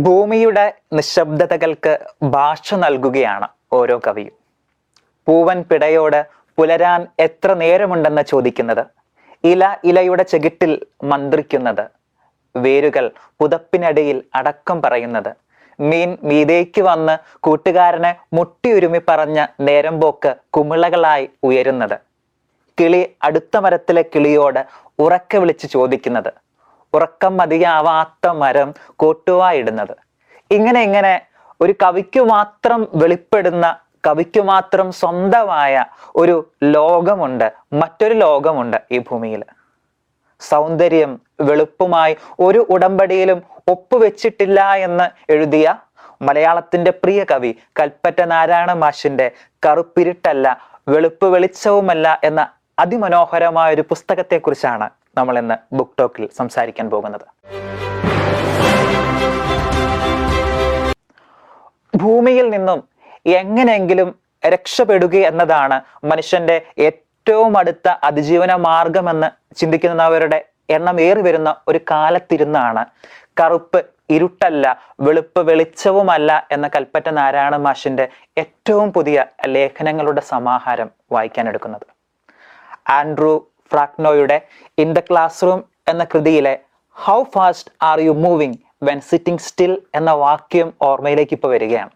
ഭൂമിയുടെ നിശബ്ദതകൾക്ക് ഭാഷ നൽകുകയാണ് ഓരോ കവിയും. പൂവൻ പിടയോട് പുലരാൻ എത്ര നേരമുണ്ടെന്ന് ചോദിക്കുന്നത്? ഇല ഇലയുടെ ചെകിട്ടിൽ മന്ത്രിക്കുന്നത്. വേരുകൾ പുതപ്പിനടിയിൽ അടക്കം പറയുന്നത്. മീൻ മീതേക്ക് വന്ന് കൂട്ടുകാരനെ മുട്ടിയുരുമി പറഞ്ഞ നേരം പോക്ക് കുമിളകളായി ഉയരുന്നത്. കിളി അടുത്ത മരത്തിലെ കിളിയോട് ഉറക്കെ വിളിച്ച് ചോദിക്കുന്നത്. ഉറക്കം മതിയാവാത്ത മരം കോട്ടുവായിടുന്നത് ഇങ്ങനെ ഇങ്ങനെ ഒരു കവിക്ക് മാത്രം വെളിപ്പെടുന്ന കവിക്ക് മാത്രം സ്വന്തമായ ഒരു ലോകമുണ്ട് മറ്റൊരു ലോകമുണ്ട് ഈ ഭൂമിയിൽ. സൗന്ദര്യം വെളുപ്പുമായി ഒരു ഉടമ്പടിയിലും ഒപ്പുവെച്ചിട്ടില്ല എന്ന് എഴുതിയ മലയാളത്തിന്റെ പ്രിയ കവി കൽപ്പറ്റ നാരായണ മാഷിന്റെ കറുപ്പിരിട്ടല്ല വെളുപ്പ് വെളിച്ചവുമല്ല എന്ന അതിമനോഹരമായ ഒരു പുസ്തകത്തെക്കുറിച്ചാണ് നമ്മൾ ഇന്ന് ബുക്ക് ടോക്കിൽ സംസാരിക്കാൻ പോകുന്നത്. ഭൂമിയിൽ നിന്നും എങ്ങനെയെങ്കിലും രക്ഷപ്പെടുക എന്നതാണ് മനുഷ്യന്റെ ഏറ്റവും അടുത്ത അതിജീവന മാർഗമെന്ന് ചിന്തിക്കുന്നവരുടെ എണ്ണം ഏറി വരുന്ന ഒരു കാലത്തിരുന്നാണ്. കറുപ്പ് ഇരുട്ടല്ല വെളുപ്പ് വെളിച്ചവുമല്ല എന്ന കൽപ്പറ്റ നാരായണ മാഷിന്റെ ഏറ്റവും പുതിയ ലേഖനങ്ങളുടെ സമാഹാരം വായിക്കാൻ എടുക്കുന്നത് ആൻഡ്രൂ ഫ്രാക്നോയുടെ ഇൻ ദ ക്ലാസ് റൂം എന്ന കൃതിയിലെ how fast are you moving when sitting still എന്ന വാക്യം ഓർമ്മയിലേക്ക് ഇപ്പോൾ വരികയാണ്.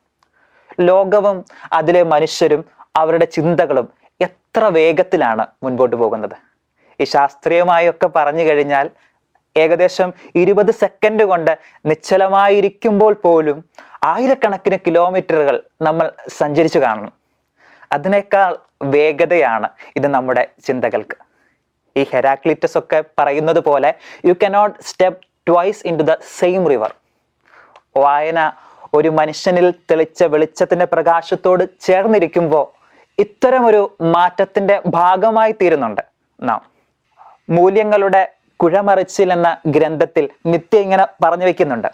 ലോകവും അതിലെ മനുഷ്യരും അവരുടെ ചിന്തകളും എത്ര വേഗത്തിലാണ് മുൻപോട്ട് പോകുന്നത്. ഈ ശാസ്ത്രീയമായൊക്കെ പറഞ്ഞു കഴിഞ്ഞാൽ ഏകദേശം ഇരുപത് സെക്കൻഡ് കൊണ്ട് നിശ്ചലമായിരിക്കുമ്പോൾ പോലും ആയിരക്കണക്കിന് കിലോമീറ്ററുകൾ നമ്മൾ സഞ്ചരിച്ചു കാണണം. അതിനേക്കാൾ വേഗതയാണ് ഇത് നമ്മുടെ ചിന്തകൾക്ക്. ഈ ഹെരാക്ലിറ്റസ് ഒക്കെ പറയുന്നത് പോലെ you cannot step twice into the same river വായന ഒരു മനുഷ്യനിൽ തെളിച്ച വെളിച്ചത്തിന്റെ പ്രകാശത്തോട് ചേർന്നിരിക്കുമ്പോൾ ഇത്തരമൊരു മാറ്റത്തിന്റെ ഭാഗമായി തീരുന്നുണ്ട്. നാം മൂല്യങ്ങളുടെ കുഴമറിച്ചിൽ എന്ന ഗ്രന്ഥത്തിൽ നിത്യ ഇങ്ങനെ പറഞ്ഞു വെക്കുന്നുണ്ട്.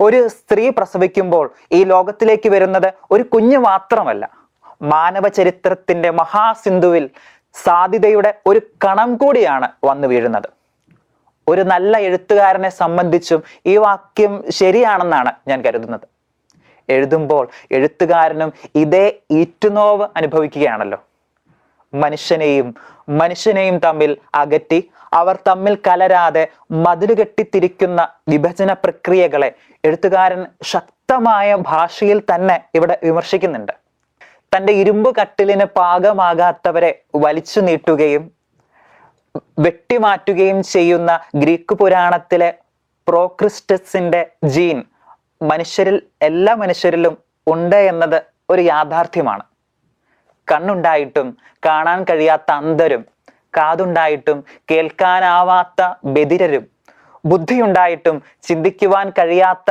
ഒരു സ്ത്രീ പ്രസവിക്കുമ്പോൾ ഈ ലോകത്തിലേക്ക് വരുന്നത് ഒരു കുഞ്ഞ് മാത്രമല്ല. മാനവ ചരിത്രത്തിന്റെ മഹാസിന്ധുവിൽ സാധ്യതയുടെ ഒരു കണം കൂടിയാണ് വന്നു വീഴുന്നത്. ഒരു നല്ല എഴുത്തുകാരനെ സംബന്ധിച്ചും ഈ വാക്യം ശരിയാണെന്നാണ് ഞാൻ കരുതുന്നത്. എഴുതുമ്പോൾ എഴുത്തുകാരനും ഇതേ ഈറ്റുനോവ് അനുഭവിക്കുകയാണല്ലോ. മനുഷ്യനെയും മനുഷ്യനെയും തമ്മിൽ അകറ്റി അവർ തമ്മിൽ കലരാതെ മതിലുകെട്ടിത്തിരിക്കുന്ന വിഭജന പ്രക്രിയകളെ എഴുത്തുകാരൻ ശക്തമായ ഭാഷയിൽ തന്നെ ഇവിടെ വിമർശിക്കുന്നുണ്ട്. തന്റെ ഇരുമ്പ് കട്ടിലിന് പാകമാകാത്തവരെ വലിച്ചു നീട്ടുകയും വെട്ടിമാറ്റുകയും ചെയ്യുന്ന ഗ്രീക്ക് പുരാണത്തിലെ പ്രോക്രിസ്റ്റസിന്റെ ജീൻ മനുഷ്യരിൽ എല്ലാ മനുഷ്യരിലും ഉണ്ട് എന്നത് ഒരു യാഥാർത്ഥ്യമാണ്. കണ്ണുണ്ടായിട്ടും കാണാൻ കഴിയാത്ത അന്ധരും കാതുണ്ടായിട്ടും കേൾക്കാനാവാത്ത ബധിരരും ബുദ്ധിയുണ്ടായിട്ടും ചിന്തിക്കുവാൻ കഴിയാത്ത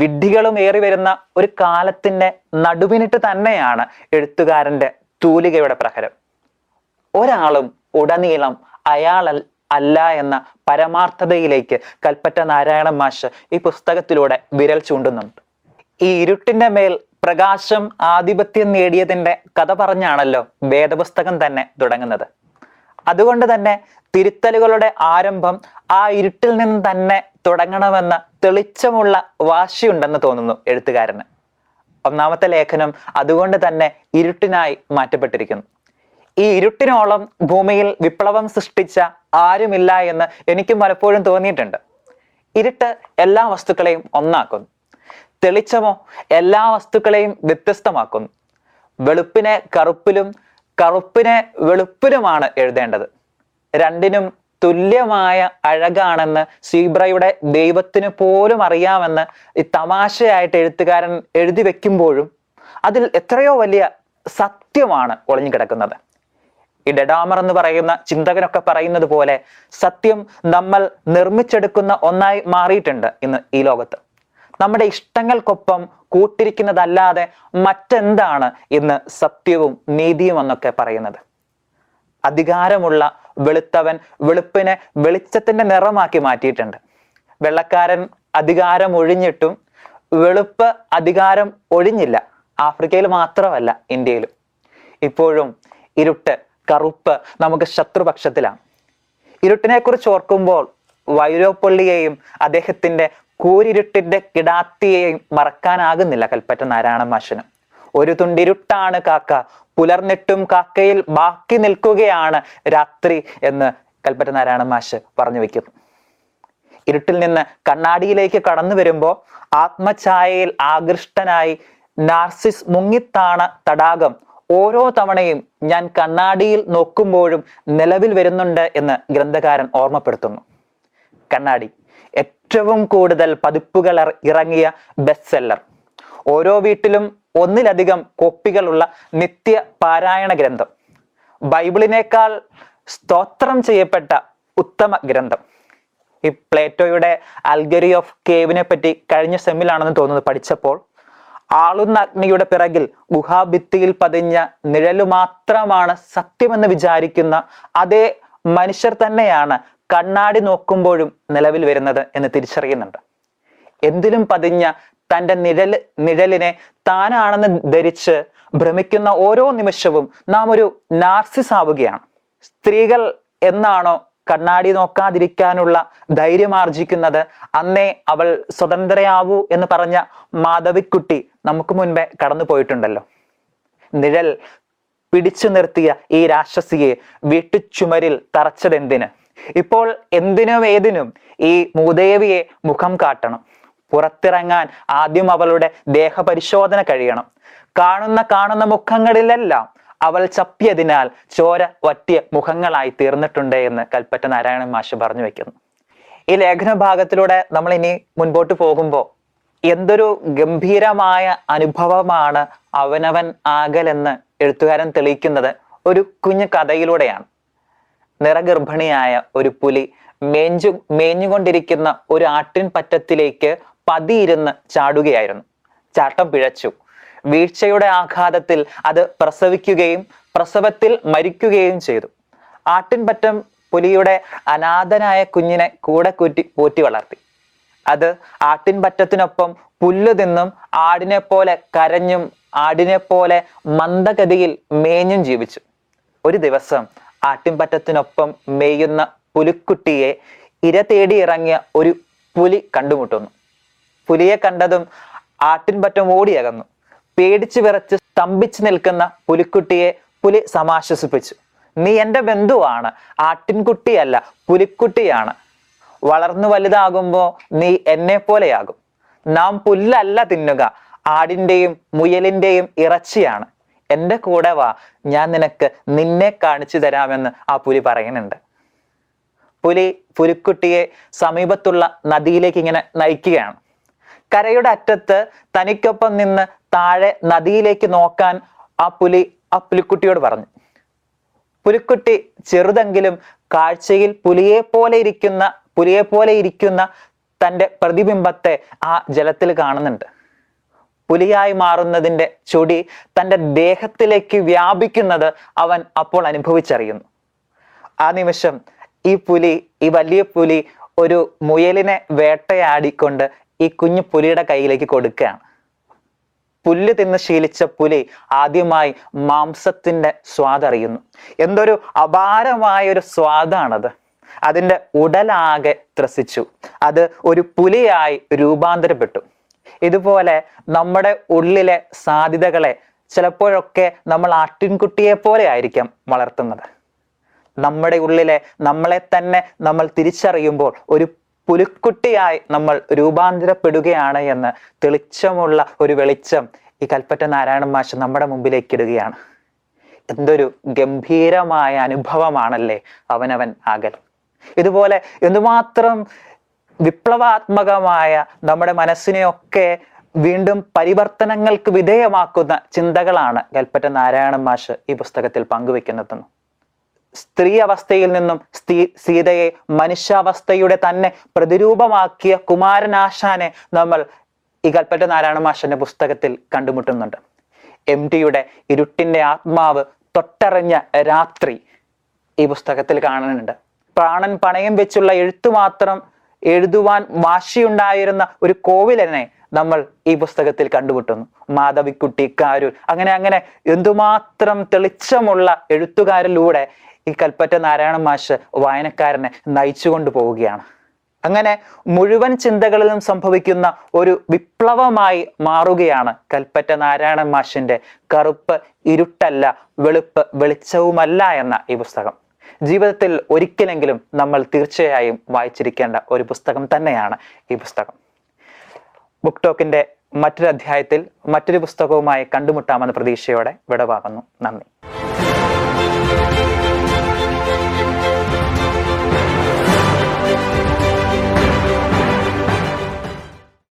വിഡ്ഢികളും ഏറി വരുന്ന ഒരു കാലത്തിന്റെ നടുവിനിട്ട് തന്നെയാണ് എഴുത്തുകാരന്റെ തൂലികയുടെ പ്രഹരം. ഒരാളും ഉടനീളം അയാൾ അല്ല എന്ന പരമാർത്ഥതയിലേക്ക് കൽപ്പറ്റ നാരായണ മാഷ് ഈ പുസ്തകത്തിലൂടെ വിരൽ ചൂണ്ടുന്നുണ്ട്. ഈ ഇരുട്ടിന്റെ മേൽ പ്രകാശം ആധിപത്യം നേടിയതിന്റെ കഥ പറഞ്ഞാണല്ലോ വേദപുസ്തകം തന്നെ തുടങ്ങുന്നത്. അതുകൊണ്ട് തന്നെ തിരുത്തലുകളുടെ ആരംഭം ആ ഇരുട്ടിൽ നിന്ന് തന്നെ തുടങ്ങണമെന്ന തെളിച്ചമുള്ള വാശിയുണ്ടെന്ന് തോന്നുന്നു എഴുത്തുകാരന്. ഒന്നാമത്തെ ലേഖനം അതുകൊണ്ട് തന്നെ ഇരുട്ടിനായി മാറ്റപ്പെട്ടിരിക്കുന്നു. ഈ ഇരുട്ടിനോളം ഭൂമിയിൽ വിപ്ലവം സൃഷ്ടിച്ച ആരുമില്ല എന്ന് എനിക്കും പലപ്പോഴും തോന്നിയിട്ടുണ്ട്. ഇരുട്ട് എല്ലാ വസ്തുക്കളെയും ഒന്നാക്കുന്നു. തെളിച്ചമോ എല്ലാ വസ്തുക്കളെയും വ്യത്യസ്തമാക്കുന്നു. വെളുപ്പിനെ കറുപ്പിലും കറുപ്പിനെ വെളുപ്പിനുമാണ് എഴുതേണ്ടത്. രണ്ടിനും തുല്യമായ അഴകാണെന്ന് സീബ്രയുടെ ദൈവത്തിന് പോലും അറിയാമെന്ന് ഈ തമാശയായിട്ട് എഴുത്തുകാരൻ എഴുതി വെക്കുമ്പോഴും അതിൽ എത്രയോ വലിയ സത്യമാണ് ഒളിഞ്ഞു കിടക്കുന്നത് ഈ ഡെഡാമർ എന്ന് പറയുന്ന ചിന്തകനൊക്കെ പറയുന്നത് പോലെ സത്യം നമ്മൾ നിർമ്മിച്ചെടുക്കുന്ന ഒന്നായി മാറിയിട്ടുണ്ട് ഇന്ന് ഈ ലോകത്ത്. നമ്മുടെ ഇഷ്ടങ്ങൾക്കൊപ്പം കൂട്ടിരിക്കുന്നതല്ലാതെ മറ്റെന്താണ് ഇന്ന് സത്യവും നീതിയും എന്നൊക്കെ പറയുന്നത്? അധികാരമുള്ള വെളുത്തവൻ വെളുപ്പിനെ വെളിച്ചത്തിന്റെ നിറമാക്കി മാറ്റിയിട്ടുണ്ട്. വെള്ളക്കാരൻ അധികാരം ഒഴിഞ്ഞിട്ടും വെളുപ്പ് അധികാരം ഒഴിഞ്ഞില്ല. ആഫ്രിക്കയിൽ മാത്രമല്ല ഇന്ത്യയിലും. ഇപ്പോഴും ഇരുട്ട് കറുപ്പ് നമുക്ക് ശത്രുപക്ഷത്തിലാണ്. ഇരുട്ടിനെ കുറിച്ച് ഓർക്കുമ്പോൾ വൈരോപ്പള്ളിയെയും അദ്ദേഹത്തിന്റെ കൂരിരുട്ടിന്റെ കിടാത്തിയെയും മറക്കാനാകുന്നില്ല കൽപ്പറ്റ നാരായണ മാഷന്. ഒരു തുണ്ടിരുട്ടാണ് കാക്ക. പുലർന്നിട്ടും കാക്കയിൽ ബാക്കി നിൽക്കുകയാണ് രാത്രി എന്ന് കൽപ്പറ്റ നാരായണ മാഷ് പറഞ്ഞു വെക്കുന്നു. ഇരുട്ടിൽ നിന്ന് കണ്ണാടിയിലേക്ക് കടന്നു വരുമ്പോൾ ആത്മഛായയിൽ ആകൃഷ്ടനായി നാർസിസ് മുങ്ങിത്താണ തടാകം ഓരോ തവണയും ഞാൻ കണ്ണാടിയിൽ നോക്കുമ്പോഴും നിലവിൽ വരുന്നുണ്ട് എന്ന് ഗ്രന്ഥകാരൻ ഓർമ്മപ്പെടുത്തുന്നു. കണ്ണാടി. ഏറ്റവും കൂടുതൽ പതിപ്പുകൾ ഇറങ്ങിയ ബെസ്റ്റ് സെല്ലർ ഓരോ വീട്ടിലും ഒന്നിലധികം കോപ്പികളുള്ള നിത്യ പാരായണ ഗ്രന്ഥം. ബൈബിളിനേക്കാൾ സ്തോത്രം ചെയ്യപ്പെട്ട ഉത്തമ ഗ്രന്ഥം. ഈ പ്ലേറ്റോയുടെ അൽഗരി ഓഫ് കേവിനെ പറ്റി കഴിഞ്ഞ സെമ്മിലാണെന്ന് തോന്നുന്നു പഠിച്ചപ്പോൾ. ആളുന്ന അഗ്നിയുടെ പിറകിൽ ഗുഹാഭിത്തിയിൽ പതിഞ്ഞ നിഴലു മാത്രമാണ് സത്യമെന്ന് വിചാരിക്കുന്ന അതേ മനുഷ്യർ തന്നെയാണ് കണ്ണാടി നോക്കുമ്പോഴും നിലവിൽ വരുന്നത് എന്ന് തിരിച്ചറിയുന്നുണ്ട്. എന്തിലും പതിഞ്ഞ തന്റെ നിഴൽ നിഴലിനെ താനാണെന്ന് ധരിച്ച് ഭ്രമിക്കുന്ന ഓരോ നിമിഷവും നാം ഒരു നാർസിസ് ആവുകയാണ്. സ്ത്രീകൾ എന്നാണോ കണ്ണാടി നോക്കാതിരിക്കാനുള്ള ധൈര്യം ആർജിക്കുന്നത്? അന്നേ അവൾ സ്വതന്ത്രയാവൂ എന്ന് പറഞ്ഞ മാധവിക്കുട്ടി നമുക്ക് മുൻപേ കടന്നു പോയിട്ടുണ്ടല്ലോ. നിഴൽ പിടിച്ചു നിർത്തിയ ഈ രാക്ഷസിയെ വീട്ടുചുമരിൽ തറച്ചതെന്തിന്? ഇപ്പോൾ എന്തിനും ഏതിനും ഈ മൂദേവിയെ മുഖം കാട്ടണം. പുറത്തിറങ്ങാൻ ആദ്യം അവളുടെ ദേഹപരിശോധന കഴിയണം. കാണുന്ന കാണുന്ന മുഖങ്ങളിലെല്ലാം അവൾ ചപ്പിയതിനാൽ ചോര വറ്റിയ മുഖങ്ങളായി തീർന്നിട്ടുണ്ട് എന്ന് കൽപ്പറ്റ നാരായണൻ മാഷ് പറഞ്ഞു വെക്കുന്നു. ഈ ലേഖന ഭാഗത്തിലൂടെ നമ്മൾ ഇനി മുൻപോട്ട് പോകുമ്പോൾ എന്തൊരു ഗംഭീരമായ അനുഭവമാണ് അവനവൻ ആകലെന്ന് എഴുത്തുകാരൻ തെളിയിക്കുന്നത് ഒരു കുഞ്ഞു കഥയിലൂടെയാണ്. നിറഗർഭിണിയായ ഒരു പുലി മേഞ്ചു മേഞ്ഞുകൊണ്ടിരിക്കുന്ന ഒരു ആട്ടിൻ പറ്റത്തിലേക്ക് പതിയിരുന്ന് ചാടുകയായിരുന്നു. ചാട്ടം പിഴച്ചു. വീഴ്ചയുടെ ആഘാതത്തിൽ അത് പ്രസവിക്കുകയും പ്രസവത്തിൽ മരിക്കുകയും ചെയ്തു. ആട്ടിൻപറ്റം പുലിയുടെ അനാഥനായ കുഞ്ഞിനെ കൂടെ കൂറ്റി പോറ്റി വളർത്തി. അത് ആട്ടിൻപറ്റത്തിനൊപ്പം പുല്ല് തിന്നും ആടിനെ പോലെ കരഞ്ഞും ആടിനെ പോലെ മന്ദഗതിയിൽ മേഞ്ഞും ജീവിച്ചു. ഒരു ദിവസം ആട്ടിൻപറ്റത്തിനൊപ്പം മേയുന്ന പുലിക്കുട്ടിയെ ഇര തേടി ഇറങ്ങിയ ഒരു പുലി കണ്ടുമുട്ടുന്നു. പുലിയെ കണ്ടതും ആട്ടിൻപറ്റം ഓടിയകന്നു. പേടിച്ചു വിറച്ച് സ്തംഭിച്ചു നിൽക്കുന്ന പുലിക്കുട്ടിയെ പുലി സമാശ്വസിപ്പിച്ചു. നീ എന്റെ ബന്ധുവാണ്. ആട്ടിൻകുട്ടിയല്ല പുലിക്കുട്ടിയാണ്. വളർന്നു വലുതാകുമ്പോൾ നീ എന്നെ പോലെയാകും. നാം പുല്ലല്ല തിന്നുക. ആടിന്റെയും മുയലിന്റെയും ഇറച്ചിയാണ്. എന്റെ കൂടെ വാ. ഞാൻ നിനക്ക് നിന്നെ കാണിച്ചു തരാമെന്ന് ആ പുലി പറയുന്നുണ്ട്. പുലി പുലിക്കുട്ടിയെ സമീപത്തുള്ള നദിയിലേക്ക് ഇങ്ങനെ നയിക്കുകയാണ്. കരയുടെ അറ്റത്ത് തനിക്കൊപ്പം നിന്ന് താഴെ നദിയിലേക്ക് നോക്കാൻ ആ പുലി ആ പുലിക്കുട്ടിയോട് പറഞ്ഞു. പുലിക്കുട്ടി ചെറുതെങ്കിലും കാഴ്ചയിൽ പുലിയെ പോലെ ഇരിക്കുന്ന പുലിയെ പോലെ ഇരിക്കുന്ന തന്റെ പ്രതിബിംബത്തെ ആ ജലത്തിൽ കാണുന്നുണ്ട്. പുലിയായി മാറുന്നതിന്റെ ചൊടി തന്റെ ദേഹത്തിലേക്ക് വ്യാപിക്കുന്നത് അവൻ അപ്പോൾ അനുഭവിച്ചറിയുന്നു. ആ നിമിഷം ഈ പുലി ഈ വലിയ പുലി ഒരു മുയലിനെ വേട്ടയാടിക്കൊണ്ട് ഈ കുഞ്ഞു പുലിയുടെ കയ്യിലേക്ക് കൊടുക്കുകയാണ്. പുല്ല് തിന്ന് ശീലിച്ച പുലി ആദ്യമായി മാംസത്തിന്റെ സ്വാദ് അറിയുന്നു. എന്തൊരു അപാരമായ ഒരു സ്വാദാണത്. അതിന്റെ ഉടലാകെ ത്രസിച്ചു. അത് ഒരു പുലിയായി രൂപാന്തരപ്പെട്ടു. ഇതുപോലെ നമ്മുടെ ഉള്ളിലെ സാധ്യതകളെ ചിലപ്പോഴൊക്കെ നമ്മൾ ആട്ടിൻകുട്ടിയെ പോലെ ആയിരിക്കാം വളർത്തുന്നത്. നമ്മുടെ ഉള്ളിലെ നമ്മളെ തന്നെ നമ്മൾ തിരിച്ചറിയുമ്പോൾ ഒരു പുലിക്കുട്ടിയായി നമ്മൾ രൂപാന്തരപ്പെടുകയാണ് എന്ന് തെളിച്ചമുള്ള ഒരു വെളിച്ചം ഈ കൽപ്പറ്റ നാരായണൻ മാഷ് നമ്മുടെ മുമ്പിലേക്ക് ഇടുകയാണ്. എന്തൊരു ഗംഭീരമായ അനുഭവമാണല്ലേ അവനവൻ ആകൽ. ഇതുപോലെ എന്തുമാത്രം വിപ്ലവാത്മകമായ നമ്മുടെ മനസ്സിനെയൊക്കെ വീണ്ടും പരിവർത്തനങ്ങൾക്ക് വിധേയമാക്കുന്ന ചിന്തകളാണ് കൽപ്പറ്റ നാരായണൻ മാഷ് ഈ പുസ്തകത്തിൽ പങ്കുവെക്കുന്നതെന്ന് സ്ത്രീ അവസ്ഥയിൽ നിന്നും സ്ത്രീ സീതയെ മനുഷ്യാവസ്ഥയുടെ തന്നെ പ്രതിരൂപമാക്കിയ കുമാരനാശാനെ നമ്മൾ ഈ കൽപ്പറ്റ നാരായണ മാഷന്റെ പുസ്തകത്തിൽ കണ്ടുമുട്ടുന്നുണ്ട്. എം ടിയുടെ ഇരുട്ടിന്റെ ആത്മാവ് തൊട്ടറിഞ്ഞ രാത്രി ഈ പുസ്തകത്തിൽ കാണുന്നുണ്ട്. പ്രാണൻ പണയം വെച്ചുള്ള എഴുത്തു മാത്രം എഴുതുവാൻ വാശിയുണ്ടായിരുന്ന ഒരു കോവിലനെ നമ്മൾ ഈ പുസ്തകത്തിൽ കണ്ടുമുട്ടുന്നു. മാധവിക്കുട്ടി കാരൂർ. അങ്ങനെ അങ്ങനെ എന്തുമാത്രം തെളിച്ചമുള്ള എഴുത്തുകാരിലൂടെ ഈ കൽപ്പറ്റ നാരായണ മാഷ് വായനക്കാരനെ നയിച്ചുകൊണ്ട് പോവുകയാണ്. അങ്ങനെ മുഴുവൻ ചിന്തകളിലും സംഭവിക്കുന്ന ഒരു വിപ്ലവമായി മാറുകയാണ് കൽപ്പറ്റ നാരായണ മാഷിന്റെ കറുപ്പ് ഇരുട്ടല്ല വെളുപ്പ് വെളിച്ചവുമല്ല എന്ന ഈ പുസ്തകം. ജീവിതത്തിൽ ഒരിക്കലെങ്കിലും നമ്മൾ തീർച്ചയായും വായിച്ചിരിക്കേണ്ട ഒരു പുസ്തകം തന്നെയാണ് ഈ പുസ്തകം. ബുക്ക് ടോക്കിന്റെ മറ്റൊരു അധ്യായത്തിൽ മറ്റൊരു പുസ്തകവുമായി കണ്ടുമുട്ടാമെന്ന പ്രതീക്ഷയോടെ വിടവാകുന്നു നന്ദി.